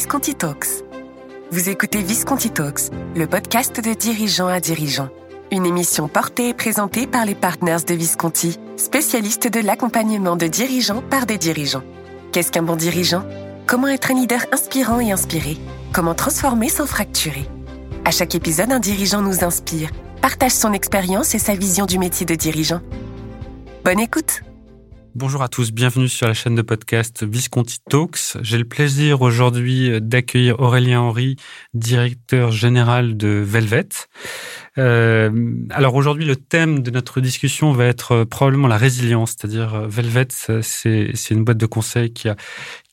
Visconti Talks. Vous écoutez Visconti Talks, le podcast de dirigeants à dirigeants. Une émission portée et présentée par les partners de Visconti, spécialistes de l'accompagnement de dirigeants par des dirigeants. Qu'est-ce qu'un bon dirigeant? Comment être un leader inspirant et inspiré? Comment transformer sans fracturer? À chaque épisode, un dirigeant nous inspire, partage son expérience et sa vision du métier de dirigeant. Bonne écoute Bonjour à tous, bienvenue sur la chaîne de podcast Visconti Talks. J'ai le plaisir aujourd'hui d'accueillir Aurélien Henry, directeur général de Velvet. Euh, alors aujourd'hui, le thème de notre discussion va être probablement la résilience, c'est-à-dire euh, Velvet, c'est une boîte de conseil qui a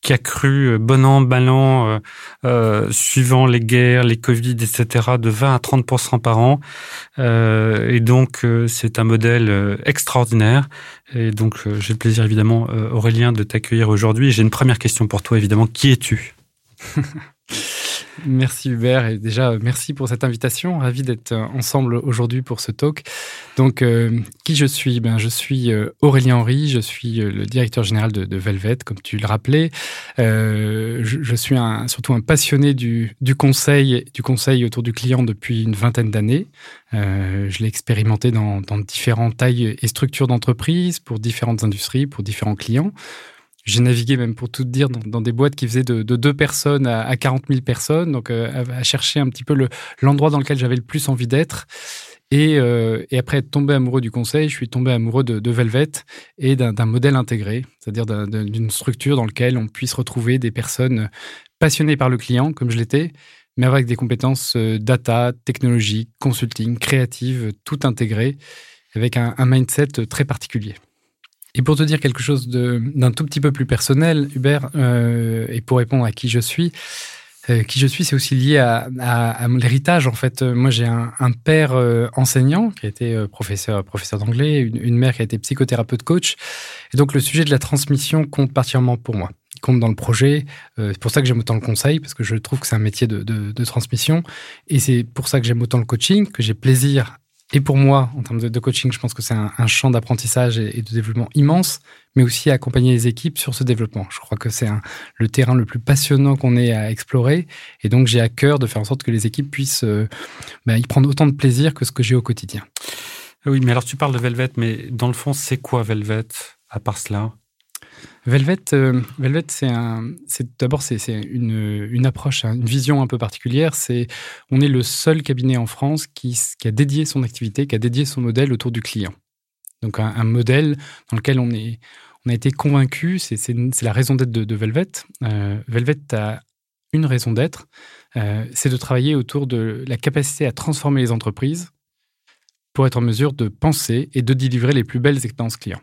qui a cru euh, bon an, mal euh, euh, suivant les guerres, les Covid, etc., de 20 à 30% par an. Euh, et donc, euh, c'est un modèle extraordinaire. Et donc, j'ai le plaisir, évidemment, Aurélien, de t'accueillir aujourd'hui. J'ai une première question pour toi, évidemment. Qui es-tu? Merci Hubert et déjà merci pour cette invitation. Ravi d'être ensemble aujourd'hui pour ce talk. Donc, euh, qui je suis? Ben, Je suis euh, Aurélien Henry, je suis euh, le directeur général de, Velvet, comme tu le rappelais. Euh, je, suis surtout un passionné du, conseil, du conseil autour du client depuis une vingtaine d'années. Euh, je l'ai expérimenté dans, dans différentes tailles et structures d'entreprise, pour différentes industries, pour différents clients. J'ai navigué même pour tout dire dans, des boîtes qui faisaient de, de deux personnes à, à 40 000 personnes, donc euh, à, chercher un petit peu l'endroit le, dans lequel j'avais le plus envie d'être. Et, euh, et, après être tombé amoureux du conseil, je suis tombé amoureux de, Velvet et d'un modèle intégré, c'est-à-dire d'une structure dans laquelle on puisse retrouver des personnes passionnées par le client, comme je l'étais, mais avec des compétences euh, data, technologie, consulting, créative, tout intégré, avec un mindset très particulier. Et pour te dire quelque chose d'un tout petit peu plus personnel, Hubert, euh, et pour répondre à qui je suis, euh, qui je suis, c'est aussi lié à, à, à l'héritage. En fait, euh, moi, j'ai un, père enseignant qui a été professeur, professeur d'anglais, une, mère qui a été psychothérapeute coach. Et donc, le sujet de la transmission compte particulièrement pour moi. Il compte dans le projet. C'est pour ça que j'aime autant le conseil, parce que je trouve que c'est un métier de, de transmission. Et c'est pour ça que j'aime autant le coaching, que j'ai plaisir et pour moi, en termes de, coaching, je pense que c'est un, champ d'apprentissage et, et, de développement immense, mais aussi accompagner les équipes sur ce développement. Je crois que c'est le terrain le plus passionnant qu'on ait à explorer. Et donc, j'ai à cœur de faire en sorte que les équipes puissent euh, bah, y prendre autant de plaisir que ce que j'ai au quotidien. Oui, mais alors tu parles de Velvet, mais dans le fond, c'est quoi Velvet, à part cela? Velvet, euh, Velvet, c'est d'abord c'est, une, approche, hein, une vision un peu particulière. C'est, on est le seul cabinet en France qui, a dédié son activité, qui a dédié son modèle autour du client. Donc un, modèle dans lequel on est, on a été convaincu. C'est, la raison d'être de, de Velvet. Euh, Velvet a une raison d'être, euh, c'est de travailler autour de la capacité à transformer les entreprises pour être en mesure de penser et de délivrer les plus belles expériences clients.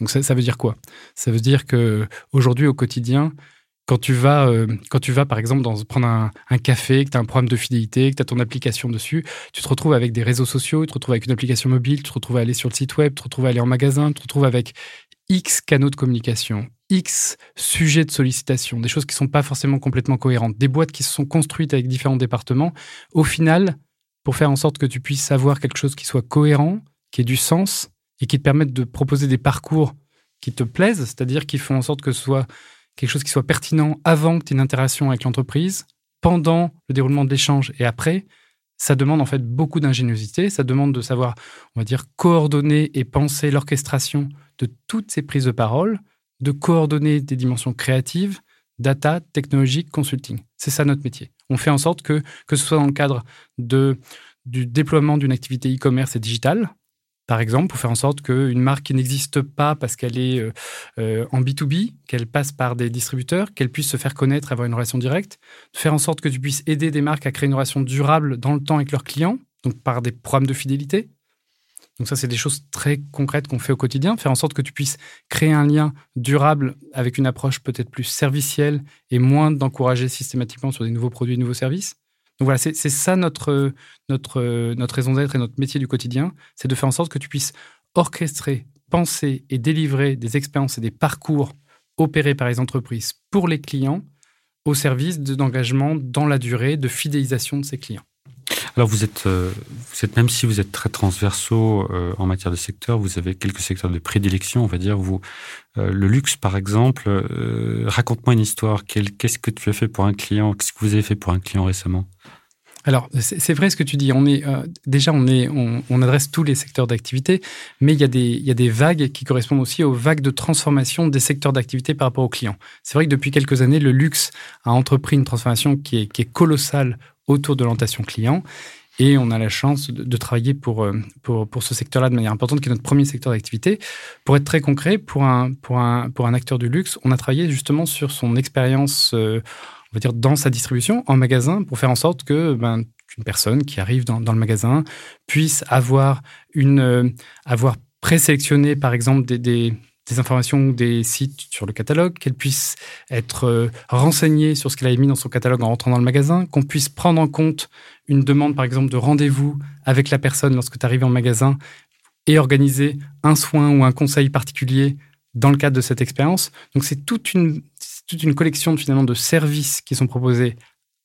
Donc ça, veut dire quoi? Ça veut dire que aujourd'hui au quotidien, quand tu vas, euh, quand tu vas par exemple dans, prendre un, un café, que tu as un programme de fidélité, que tu as ton application dessus, tu te retrouves avec des réseaux sociaux, tu te retrouves avec une application mobile, tu te retrouves à aller sur le site web, tu te retrouves à aller en magasin, tu te retrouves avec X canaux de communication, X sujets de sollicitation, des choses qui ne sont pas forcément complètement cohérentes, des boîtes qui se sont construites avec différents départements. Au final, pour faire en sorte que tu puisses avoir quelque chose qui soit cohérent, qui ait du sens, et qui te permettent de proposer des parcours qui te plaisent, c'est-à-dire qui font en sorte que ce soit quelque chose qui soit pertinent avant que tu aies une interaction avec l'entreprise, pendant le déroulement de l'échange et après, ça demande en fait beaucoup d'ingéniosité, ça demande de savoir, on va dire, coordonner et penser l'orchestration de toutes ces prises de parole, de coordonner des dimensions créatives, data, technologique, consulting. C'est ça notre métier. On fait en sorte que, que ce soit dans le cadre de, du déploiement d'une activité e-commerce et digitale, par exemple, pour faire en sorte qu'une marque qui n'existe pas parce qu'elle est euh, euh, en B2B, qu'elle passe par des distributeurs, qu'elle puisse se faire connaître, avoir une relation directe, faire en sorte que tu puisses aider des marques à créer une relation durable dans le temps avec leurs clients, donc par des programmes de fidélité. Donc ça, c'est des choses très concrètes qu'on fait au quotidien, faire en sorte que tu puisses créer un lien durable avec une approche peut-être plus servicielle et moins d'encourager systématiquement sur des nouveaux produits, nouveaux services. Donc voilà, c'est ça notre, notre, notre raison d'être et notre métier du quotidien, c'est de faire en sorte que tu puisses orchestrer, penser et délivrer des expériences et des parcours opérés par les entreprises pour les clients au service d'engagement dans la durée, de fidélisation de ces clients. Alors vous êtes, vous êtes même si vous êtes très transversaux en matière de secteur, vous avez quelques secteurs de prédilection, on va dire. Vous, le luxe par exemple. Raconte-moi une histoire. Qu'est-ce que tu as fait pour un client? Qu'est-ce que vous avez fait pour un client récemment? Alors, c'est vrai ce que tu dis. On est, euh, déjà, on, est, on, adresse tous les secteurs d'activité, mais il y, a des, il y a des vagues qui correspondent aussi aux vagues de transformation des secteurs d'activité par rapport aux clients. C'est vrai que depuis quelques années, le luxe a entrepris une transformation qui est colossale autour de l'orientation client. Et on a la chance de, travailler pour, euh, pour, pour ce secteur-là de manière importante, qui est notre premier secteur d'activité. Pour être très concret, pour un, pour, un, pour un acteur du luxe, on a travaillé justement sur son expérience. Euh, on va dire, dans sa distribution, en magasin, pour faire en sorte que ben, qu'une personne qui arrive dans, le magasin puisse avoir une euh, avoir présélectionné, par exemple, des, des, informations ou des sites sur le catalogue, qu'elle puisse être euh, renseignée sur ce qu'elle a mis dans son catalogue en rentrant dans le magasin, qu'on puisse prendre en compte une demande, par exemple, de rendez-vous avec la personne lorsque tu arrives en magasin et organiser un soin ou un conseil particulier dans le cadre de cette expérience. Donc c'est toute une, toute une collection finalement de services qui sont proposés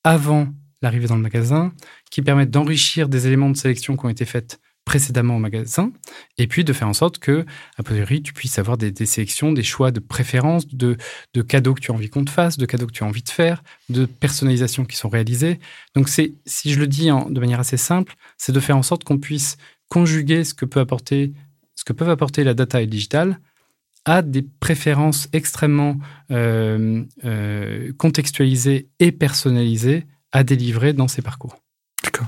avant l'arrivée dans le magasin, qui permettent d'enrichir des éléments de sélection qui ont été faits précédemment au magasin, et puis de faire en sorte que, a priori, tu puisses avoir des, sélections, des choix de préférences, de, de, cadeaux que tu as envie qu'on te fasse, de cadeaux que tu as envie de faire, de personnalisations qui sont réalisées. Donc, c'est, si je le dis de manière assez simple, c'est de faire en sorte qu'on puisse conjuguer ce que peut apporter, ce que peuvent apporter la data et le digital a des préférences extrêmement euh, euh, contextualisées et personnalisées à délivrer dans ses parcours. D'accord.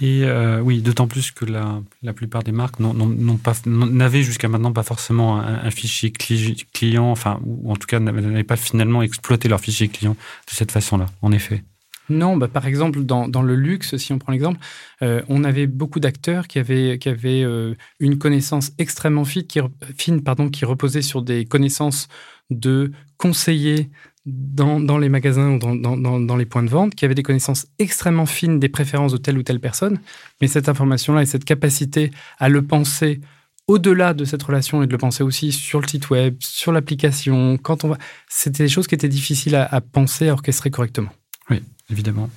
Et euh, oui, d'autant plus que la, la plupart des marques n'avaient jusqu'à maintenant pas forcément un, fichier client, enfin, ou en tout cas n'avaient pas finalement exploité leur fichier client de cette façon-là, en effet. Non, bah, par exemple, dans, dans, le luxe, si on prend l'exemple, euh, on avait beaucoup d'acteurs qui avaient, qui avaient euh, une connaissance extrêmement fine qui, fine, qui reposait sur des connaissances de conseillers dans, dans les magasins ou dans, dans, dans, les points de vente, qui avaient des connaissances extrêmement fines des préférences de telle ou telle personne. Mais cette information-là et cette capacité à le penser au-delà de cette relation et de le penser aussi sur le site web, sur l'application, quand on va, c'était des choses qui étaient difficiles à, penser, à orchestrer correctement. Oui, évidemment.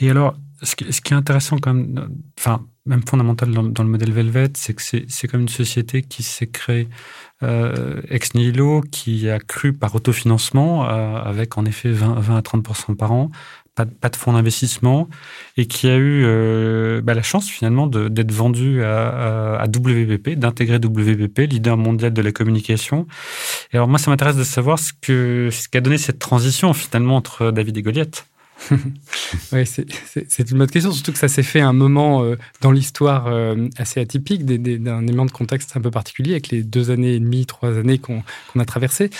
Et alors, ce qui, est intéressant quand même, enfin, même fondamental dans, le modèle Velvet, c'est que c'est comme une société qui s'est créée euh, ex nihilo, qui a cru par autofinancement, euh, avec en effet 20, 20 à 30% par an, pas, de fonds d'investissement, et qui a eu euh, bah, la chance finalement d'être vendu à, à, WPP, d'intégrer WPP, leader mondial de la communication. Et alors moi, ça m'intéresse de savoir ce qu'a donné cette transition finalement entre David et Goliath. oui, c'est une bonne question, surtout que ça s'est fait à un moment euh, dans l'histoire euh, assez atypique, d'un élément de contexte un peu particulier, avec les deux années et demie, trois années qu'on a traversées.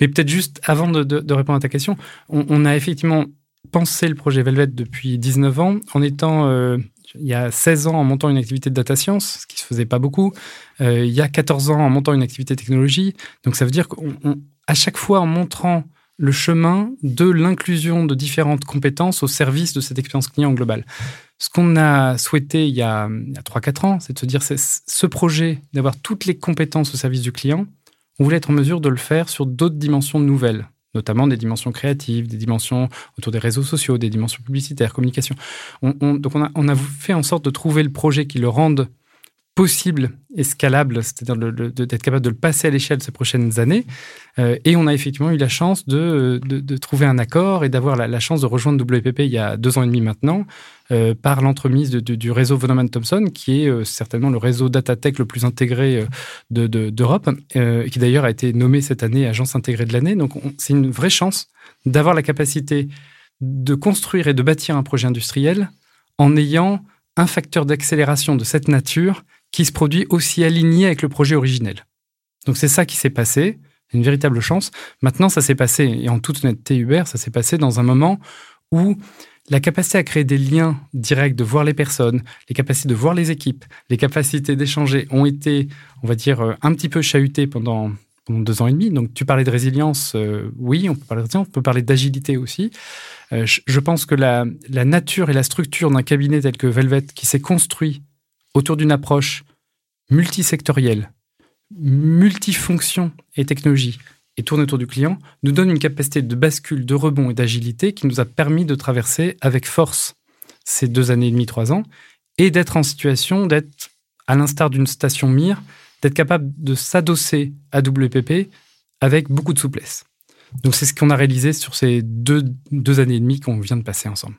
Mais peut-être juste avant de, répondre à ta question, on, a effectivement pensé le projet Velvet depuis 19 ans, en étant euh, il y a 16 ans en montant une activité de data science, ce qui se faisait pas beaucoup. il y a 14 ans en montant une activité technologie. Donc ça veut dire qu'à chaque fois en montrant le chemin de l'inclusion de différentes compétences au service de cette expérience client globale. Ce qu'on a souhaité il y a, 3-4 ans, c'est de se dire, c'est ce projet d'avoir toutes les compétences au service du client, on voulait être en mesure de le faire sur d'autres dimensions nouvelles, notamment des dimensions créatives, des dimensions autour des réseaux sociaux, des dimensions publicitaires, communication. donc on a, on a fait en sorte de trouver le projet qui le rende possible et scalable, c'est-à-dire d'être capable de le passer à l'échelle ces prochaines années. Euh, et on a effectivement eu la chance de, de, trouver un accord et d'avoir la, chance de rejoindre WPP il y a deux ans et demi maintenant euh, par l'entremise du réseau Von Thompson, qui est euh, certainement le réseau data tech le plus intégré d'Europe, qui d'ailleurs a été nommé cette année agence intégrée de l'année. Donc c'est une vraie chance d'avoir la capacité de construire et de bâtir un projet industriel en ayant un facteur d'accélération de cette nature qui se produit aussi aligné avec le projet originel. Donc c'est ça qui s'est passé, une véritable chance. Maintenant, ça s'est passé, et en toute honnêteté, Hubert, ça s'est passé dans un moment où la capacité à créer des liens directs, de voir les personnes, les capacités de voir les équipes, les capacités d'échanger ont été, on va dire, euh, un petit peu chahutées pendant, deux ans et demi. Donc tu parlais de résilience, euh, oui, on peut parler de résilience, on peut parler d'agilité aussi. Euh, je pense que la nature et la structure d'un cabinet tel que Velvet, qui s'est construit autour d'une approche multisectorielle, multifonction et technologie, et tourne autour du client, nous donne une capacité de bascule, de rebond et d'agilité qui nous a permis de traverser avec force ces deux années et demie, trois ans, et d'être en situation d'être, à l'instar d'une station mire, d'être capable de s'adosser à WPP avec beaucoup de souplesse. Donc c'est ce qu'on a réalisé sur ces deux, deux années et demie qu'on vient de passer ensemble.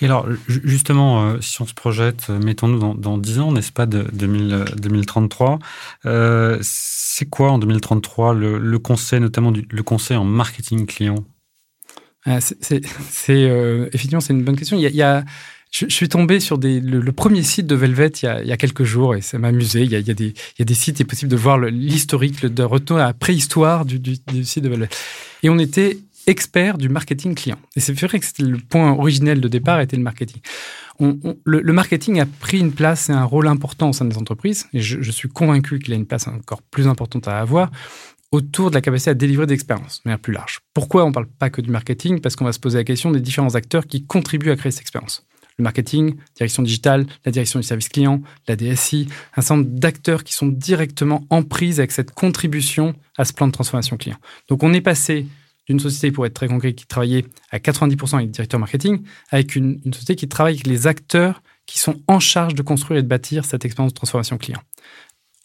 Et alors, justement, euh, si on se projette, euh, mettons-nous dans, dans 10 ans, n'est-ce pas, de, 2033, euh, c'est quoi en 2033 le, le conseil, notamment le conseil en marketing client? C'est effectivement, c'est une bonne question. Il y a, je, suis tombé sur des, le, premier site de Velvet il y a, quelques jours et ça m'a amusé. Il y, a, des, sites, il est possible de voir l'historique, de retour à la préhistoire du, du, du site de Velvet. Et on était expert du marketing client. Et c'est vrai que le point originel de départ était le marketing. Le, marketing a pris une place et un rôle important au sein des entreprises, et je, suis convaincu qu'il a une place encore plus importante à avoir autour de la capacité à délivrer d'expériences, de manière plus large. Pourquoi on ne parle pas que du marketing? Parce qu'on va se poser la question des différents acteurs qui contribuent à créer cette expérience. Le marketing, direction digitale, la direction du service client, la DSI, un certain nombre d'acteurs qui sont directement en prise avec cette contribution à ce plan de transformation client. Donc on est passé d'une société, pour être très concret, qui travaillait à 90% avec le directeur marketing, avec une, société qui travaille avec les acteurs qui sont en charge de construire et de bâtir cette expérience de transformation client.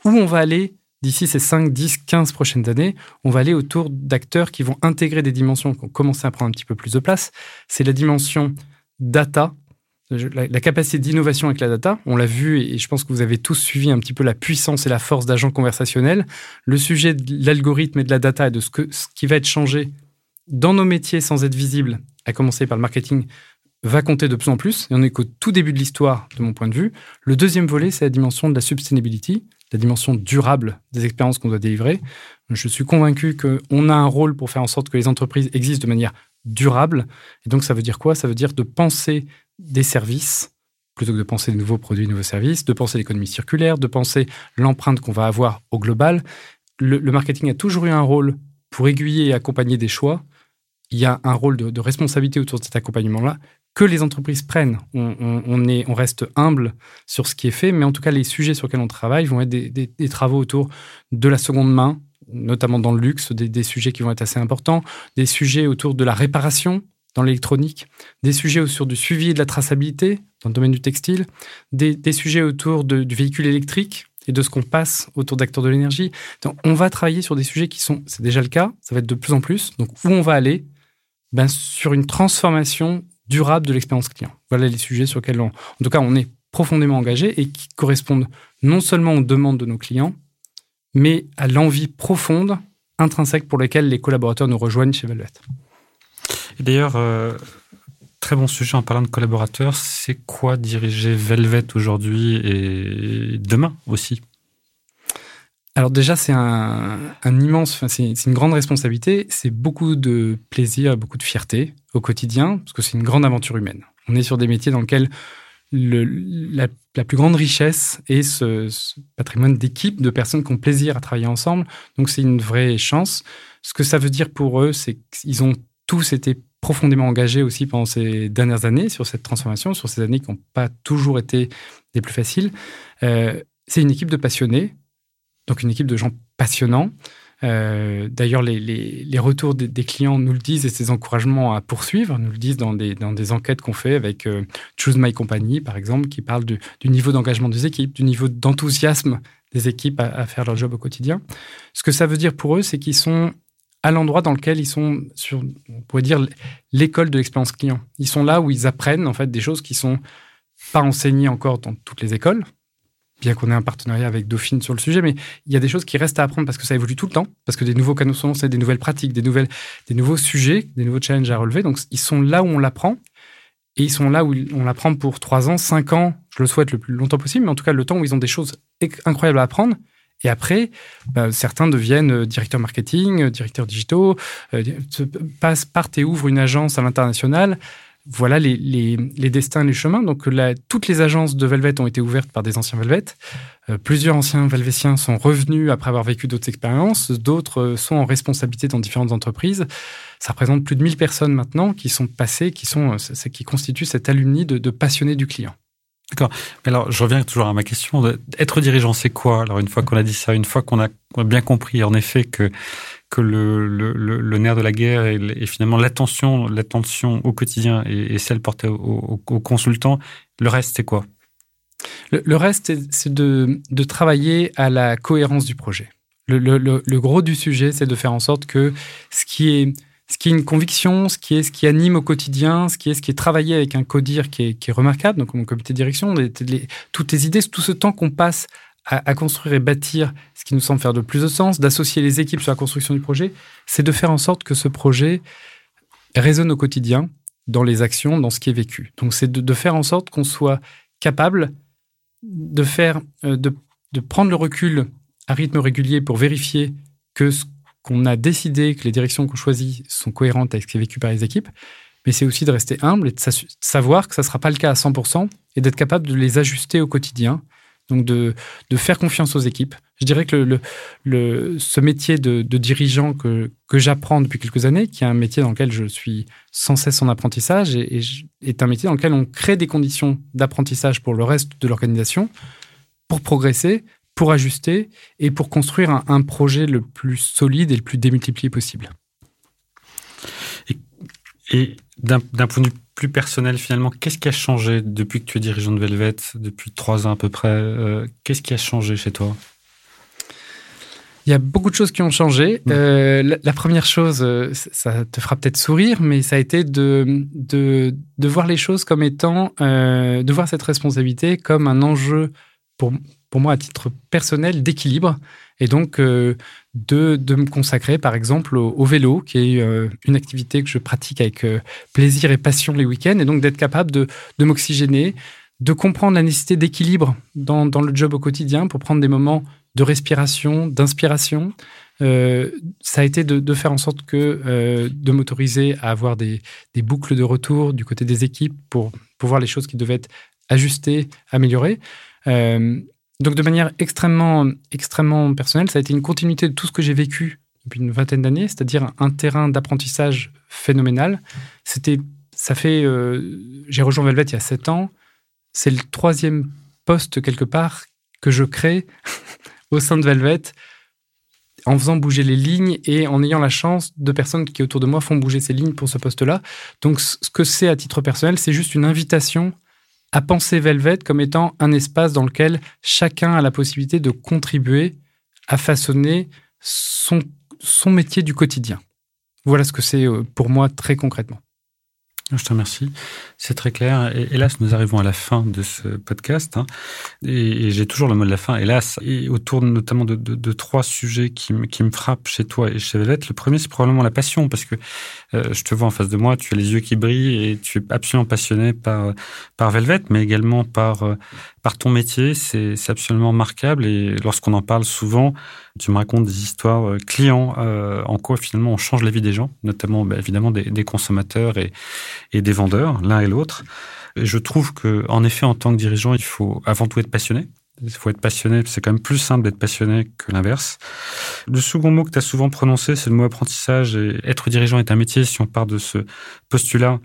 Où on va aller d'ici ces 5, 10, 15 prochaines années, on va aller autour d'acteurs qui vont intégrer des dimensions qui ont commencé à prendre un petit peu plus de place. C'est la dimension data, la, capacité d'innovation avec la data. On l'a vu et je pense que vous avez tous suivi un petit peu la puissance et la force d'agents conversationnels. Le sujet de l'algorithme et de la data et de ce, que, ce qui va être changé dans nos métiers sans être visible, à commencer par le marketing, va compter de plus en plus. Et on est qu'au tout début de l'histoire, de mon point de vue. Le deuxième volet, c'est la dimension de la sustainability, la dimension durable des expériences qu'on doit délivrer. Je suis convaincu qu'on a un rôle pour faire en sorte que les entreprises existent de manière durable. Et donc, ça veut dire quoi? Ça veut dire de penser des services plutôt que de penser de nouveaux produits, de nouveaux services, de penser l'économie circulaire, de penser l'empreinte qu'on va avoir au global. Le, le marketing a toujours eu un rôle pour aiguiller et accompagner des choix il y a un rôle de, responsabilité autour de cet accompagnement-là que les entreprises prennent. On, est, on reste humble sur ce qui est fait, mais en tout cas, les sujets sur lesquels on travaille vont être des, travaux autour de la seconde main, notamment dans le luxe, des, sujets qui vont être assez importants, des sujets autour de la réparation dans l'électronique, des sujets autour du suivi et de la traçabilité dans le domaine du textile, des, sujets autour du véhicule électrique et de ce qu'on passe autour d'acteurs de l'énergie. On va travailler sur des sujets qui sont, c'est déjà le cas, ça va être de plus en plus. Donc, où on va aller ben, sur une transformation durable de l'expérience client. Voilà les sujets sur lesquels, on, en tout cas, on est profondément engagé et qui correspondent non seulement aux demandes de nos clients, mais à l'envie profonde, intrinsèque pour laquelle les collaborateurs nous rejoignent chez Velvet. Et d'ailleurs, euh, très bon sujet en parlant de collaborateurs, c'est quoi diriger Velvet aujourd'hui et demain aussi? Alors déjà, c'est un, immense, c'est une grande responsabilité, c'est beaucoup de plaisir, beaucoup de fierté au quotidien, parce que c'est une grande aventure humaine. On est sur des métiers dans lesquels le, la, plus grande richesse est ce, patrimoine d'équipe, de personnes qui ont plaisir à travailler ensemble. Donc c'est une vraie chance. Ce que ça veut dire pour eux, c'est qu'ils ont tous été profondément engagés aussi pendant ces dernières années sur cette transformation, sur ces années qui n'ont pas toujours été des plus faciles. Euh, c'est une équipe de passionnés donc une équipe de gens passionnants. Euh, d'ailleurs, les, retours des, clients nous le disent et ces encouragements à poursuivre nous le disent dans des, dans des enquêtes qu'on fait avec euh, Choose My Company, par exemple, qui parle du, niveau d'engagement des équipes, du niveau d'enthousiasme des équipes à, faire leur job au quotidien. Ce que ça veut dire pour eux, c'est qu'ils sont à l'endroit dans lequel ils sont sur, on pourrait dire, l'école de l'expérience client. Ils sont là où ils apprennent en fait des choses qui sont pas enseignées encore dans toutes les écoles, bien qu'on ait un partenariat avec Dauphine sur le sujet, mais il y a des choses qui restent à apprendre parce que ça évolue tout le temps, parce que des nouveaux canaux sont lancés, des nouvelles pratiques, des, nouvelles, des nouveaux sujets, des nouveaux challenges à relever. Donc, ils sont là où on l'apprend et ils sont là où on l'apprend pour trois ans, cinq ans, je le souhaite le plus longtemps possible, mais en tout cas, le temps où ils ont des choses incroyables à apprendre. Et après, bah, certains deviennent euh, directeurs marketing, euh, directeurs digitaux, euh, passent, partent et ouvrent une agence à l'international voilà les, les, les, destins, les chemins. Donc, toutes les agences de Velvet ont été ouvertes par des anciens Velvet. Euh, plusieurs anciens Velvetiens sont revenus après avoir vécu d'autres expériences. D'autres euh, sont en responsabilité dans différentes entreprises. Ça représente plus de 1000 personnes maintenant qui sont passées, qui, sont, euh, qui constituent cet alumni de, passionnés du client. D'accord. Alors, je reviens toujours à ma question. Être dirigeant, c'est quoi? Alors, une fois qu'on a dit ça, une fois qu'on a, bien compris, en effet, que que le, nerf de la guerre et, finalement l'attention, l'attention au quotidien et, celle portée aux, consultants. Le reste, c'est quoi? Le, reste, c'est de, travailler à la cohérence du projet. Le, gros du sujet, c'est de faire en sorte que ce qui est ce qui est une conviction, ce qui est ce qui anime au quotidien, ce qui est ce qui est travaillé avec un codir qui est, qui est remarquable, donc mon comité de direction, toutes les idées, tout ce temps qu'on passe à, construire et bâtir ce qui nous semble faire de plus de sens, d'associer les équipes sur la construction du projet, c'est de faire en sorte que ce projet résonne au quotidien, dans les actions, dans ce qui est vécu. Donc c'est de, faire en sorte qu'on soit capable de faire, euh, de, de, prendre le recul à rythme régulier pour vérifier que ce qu'on a décidé, que les directions qu'on choisit sont cohérentes avec ce qui est vécu par les équipes, mais c'est aussi de rester humble et de savoir que ça ne sera pas le cas à 100% et d'être capable de les ajuster au quotidien donc de, faire confiance aux équipes. Je dirais que ce métier de, dirigeant que, j'apprends depuis quelques années, qui est un métier dans lequel je suis sans cesse en apprentissage, et, est un métier dans lequel on crée des conditions d'apprentissage pour le reste de l'organisation, pour progresser, pour ajuster et pour construire un, un, projet le plus solide et le plus démultiplié possible. Et, et d'un point de vue plus personnel finalement, qu'est-ce qui a changé depuis que tu es dirigeant de Velvet, depuis trois ans à peu près euh, Qu'est-ce qui a changé chez toi? Il y a beaucoup de choses qui ont changé. Mmh. Euh, la, première chose, euh, ça te fera peut-être sourire, mais ça a été de, de, de voir les choses comme étant, de voir cette responsabilité comme un enjeu pour, pour moi à titre personnel d'équilibre et donc de, de, me consacrer par exemple au, vélo, qui est euh, une activité que je pratique avec euh, plaisir et passion les week-ends, et donc d'être capable de, de m'oxygéner, de comprendre la nécessité d'équilibre dans, dans, le job au quotidien pour prendre des moments de respiration, d'inspiration. Euh, ça a été de, de, faire en sorte que de m'autoriser à avoir des, des, boucles de retour du côté des équipes pour, pour voir les choses qui devaient être ajustées, améliorées. Donc de manière extrêmement, extrêmement personnelle, ça a été une continuité de tout ce que j'ai vécu depuis une vingtaine d'années, c'est-à-dire un terrain d'apprentissage phénoménal. C'était, ça fait, euh, j'ai rejoint Velvet il y a sept ans. C'est le troisième poste quelque part que je crée au sein de Velvet en faisant bouger les lignes et en ayant la chance de personnes qui autour de moi font bouger ces lignes pour ce poste-là. Donc ce que c'est à titre personnel, c'est juste une invitation à penser Velvet comme étant un espace dans lequel chacun a la possibilité de contribuer à façonner son, son métier du quotidien. Voilà ce que c'est euh, pour moi très concrètement. Je te remercie. C'est très clair. Et hélas, nous arrivons à la fin de ce podcast. Hein. Et, j'ai toujours le mot de la fin, hélas. Et autour notamment de, trois sujets qui, me frappent chez toi et chez Velvet. Le premier, c'est probablement la passion, parce que euh, je te vois en face de moi, tu as les yeux qui brillent et tu es absolument passionné par, par Velvet, mais également par, euh, par ton métier. C'est absolument remarquable. Et lorsqu'on en parle souvent, tu me racontes des histoires euh, clients euh, en quoi finalement on change la vie des gens, notamment bah, évidemment des, des, consommateurs et, et des vendeurs, l'un et l'autre. Je trouve que, en effet, en tant que dirigeant, il faut avant tout être passionné. Il faut être passionné, c'est quand même plus simple d'être passionné que l'inverse. Le second mot que tu as souvent prononcé, c'est le mot apprentissage. Et être dirigeant est un métier, si on part de ce postulat,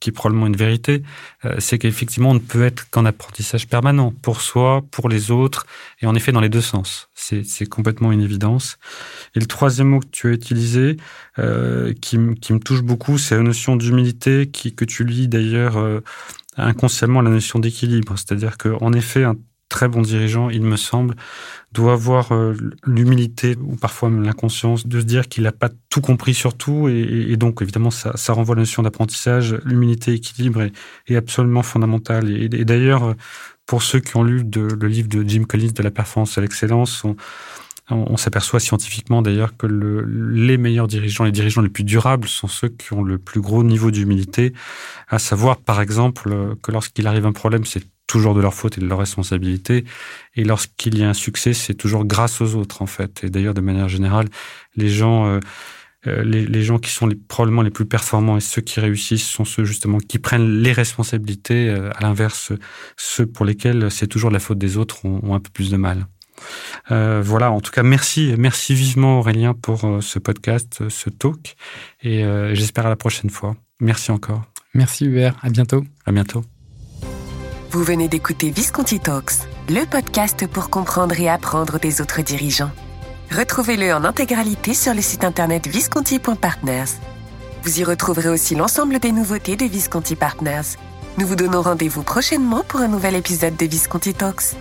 qui est probablement une vérité, euh, c'est qu'effectivement, on ne peut être qu'en apprentissage permanent, pour soi, pour les autres, et en effet dans les deux sens. C'est complètement une évidence. Et le troisième mot que tu as utilisé, euh, qui, qui, me touche beaucoup, c'est la notion d'humilité, qui que tu lis d'ailleurs euh, inconsciemment à la notion d'équilibre. C'est-à-dire qu'en effet, très bon dirigeant, il me semble, doit avoir euh, l'humilité ou parfois même l'inconscience de se dire qu'il n'a pas tout compris sur tout. Et, donc, évidemment, ça, renvoie à la notion d'apprentissage. L'humilité, équilibre est, est, absolument fondamentale. Et, d'ailleurs, pour ceux qui ont lu le livre de Jim Collins de la performance à l'excellence, on, s'aperçoit scientifiquement d'ailleurs que le, les meilleurs dirigeants, les dirigeants les plus durables sont ceux qui ont le plus gros niveau d'humilité, à savoir par exemple que lorsqu'il arrive un problème, c'est toujours de leur faute et de leur responsabilité. Et lorsqu'il y a un succès, c'est toujours grâce aux autres, en fait. Et d'ailleurs, de manière générale, les gens, euh, euh, les, les, gens qui sont les, probablement les plus performants et ceux qui réussissent sont ceux justement qui prennent les responsabilités. Euh, à l'inverse, ceux pour lesquels c'est toujours la faute des autres ont, ont un peu plus de mal. Euh, voilà, en tout cas, merci, merci vivement Aurélien pour ce podcast, ce talk, et j'espère à la prochaine fois. Merci encore. Merci Hubert, à bientôt. À bientôt. Vous venez d'écouter Visconti Talks, le podcast pour comprendre et apprendre des autres dirigeants. Retrouvez-le en intégralité sur le site internet visconti.partners. Vous y retrouverez aussi l'ensemble des nouveautés de Visconti Partners. Nous vous donnons rendez-vous prochainement pour un nouvel épisode de Visconti Talks.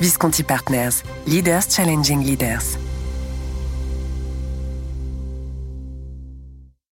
Visconti Partners, Leaders Challenging Leaders.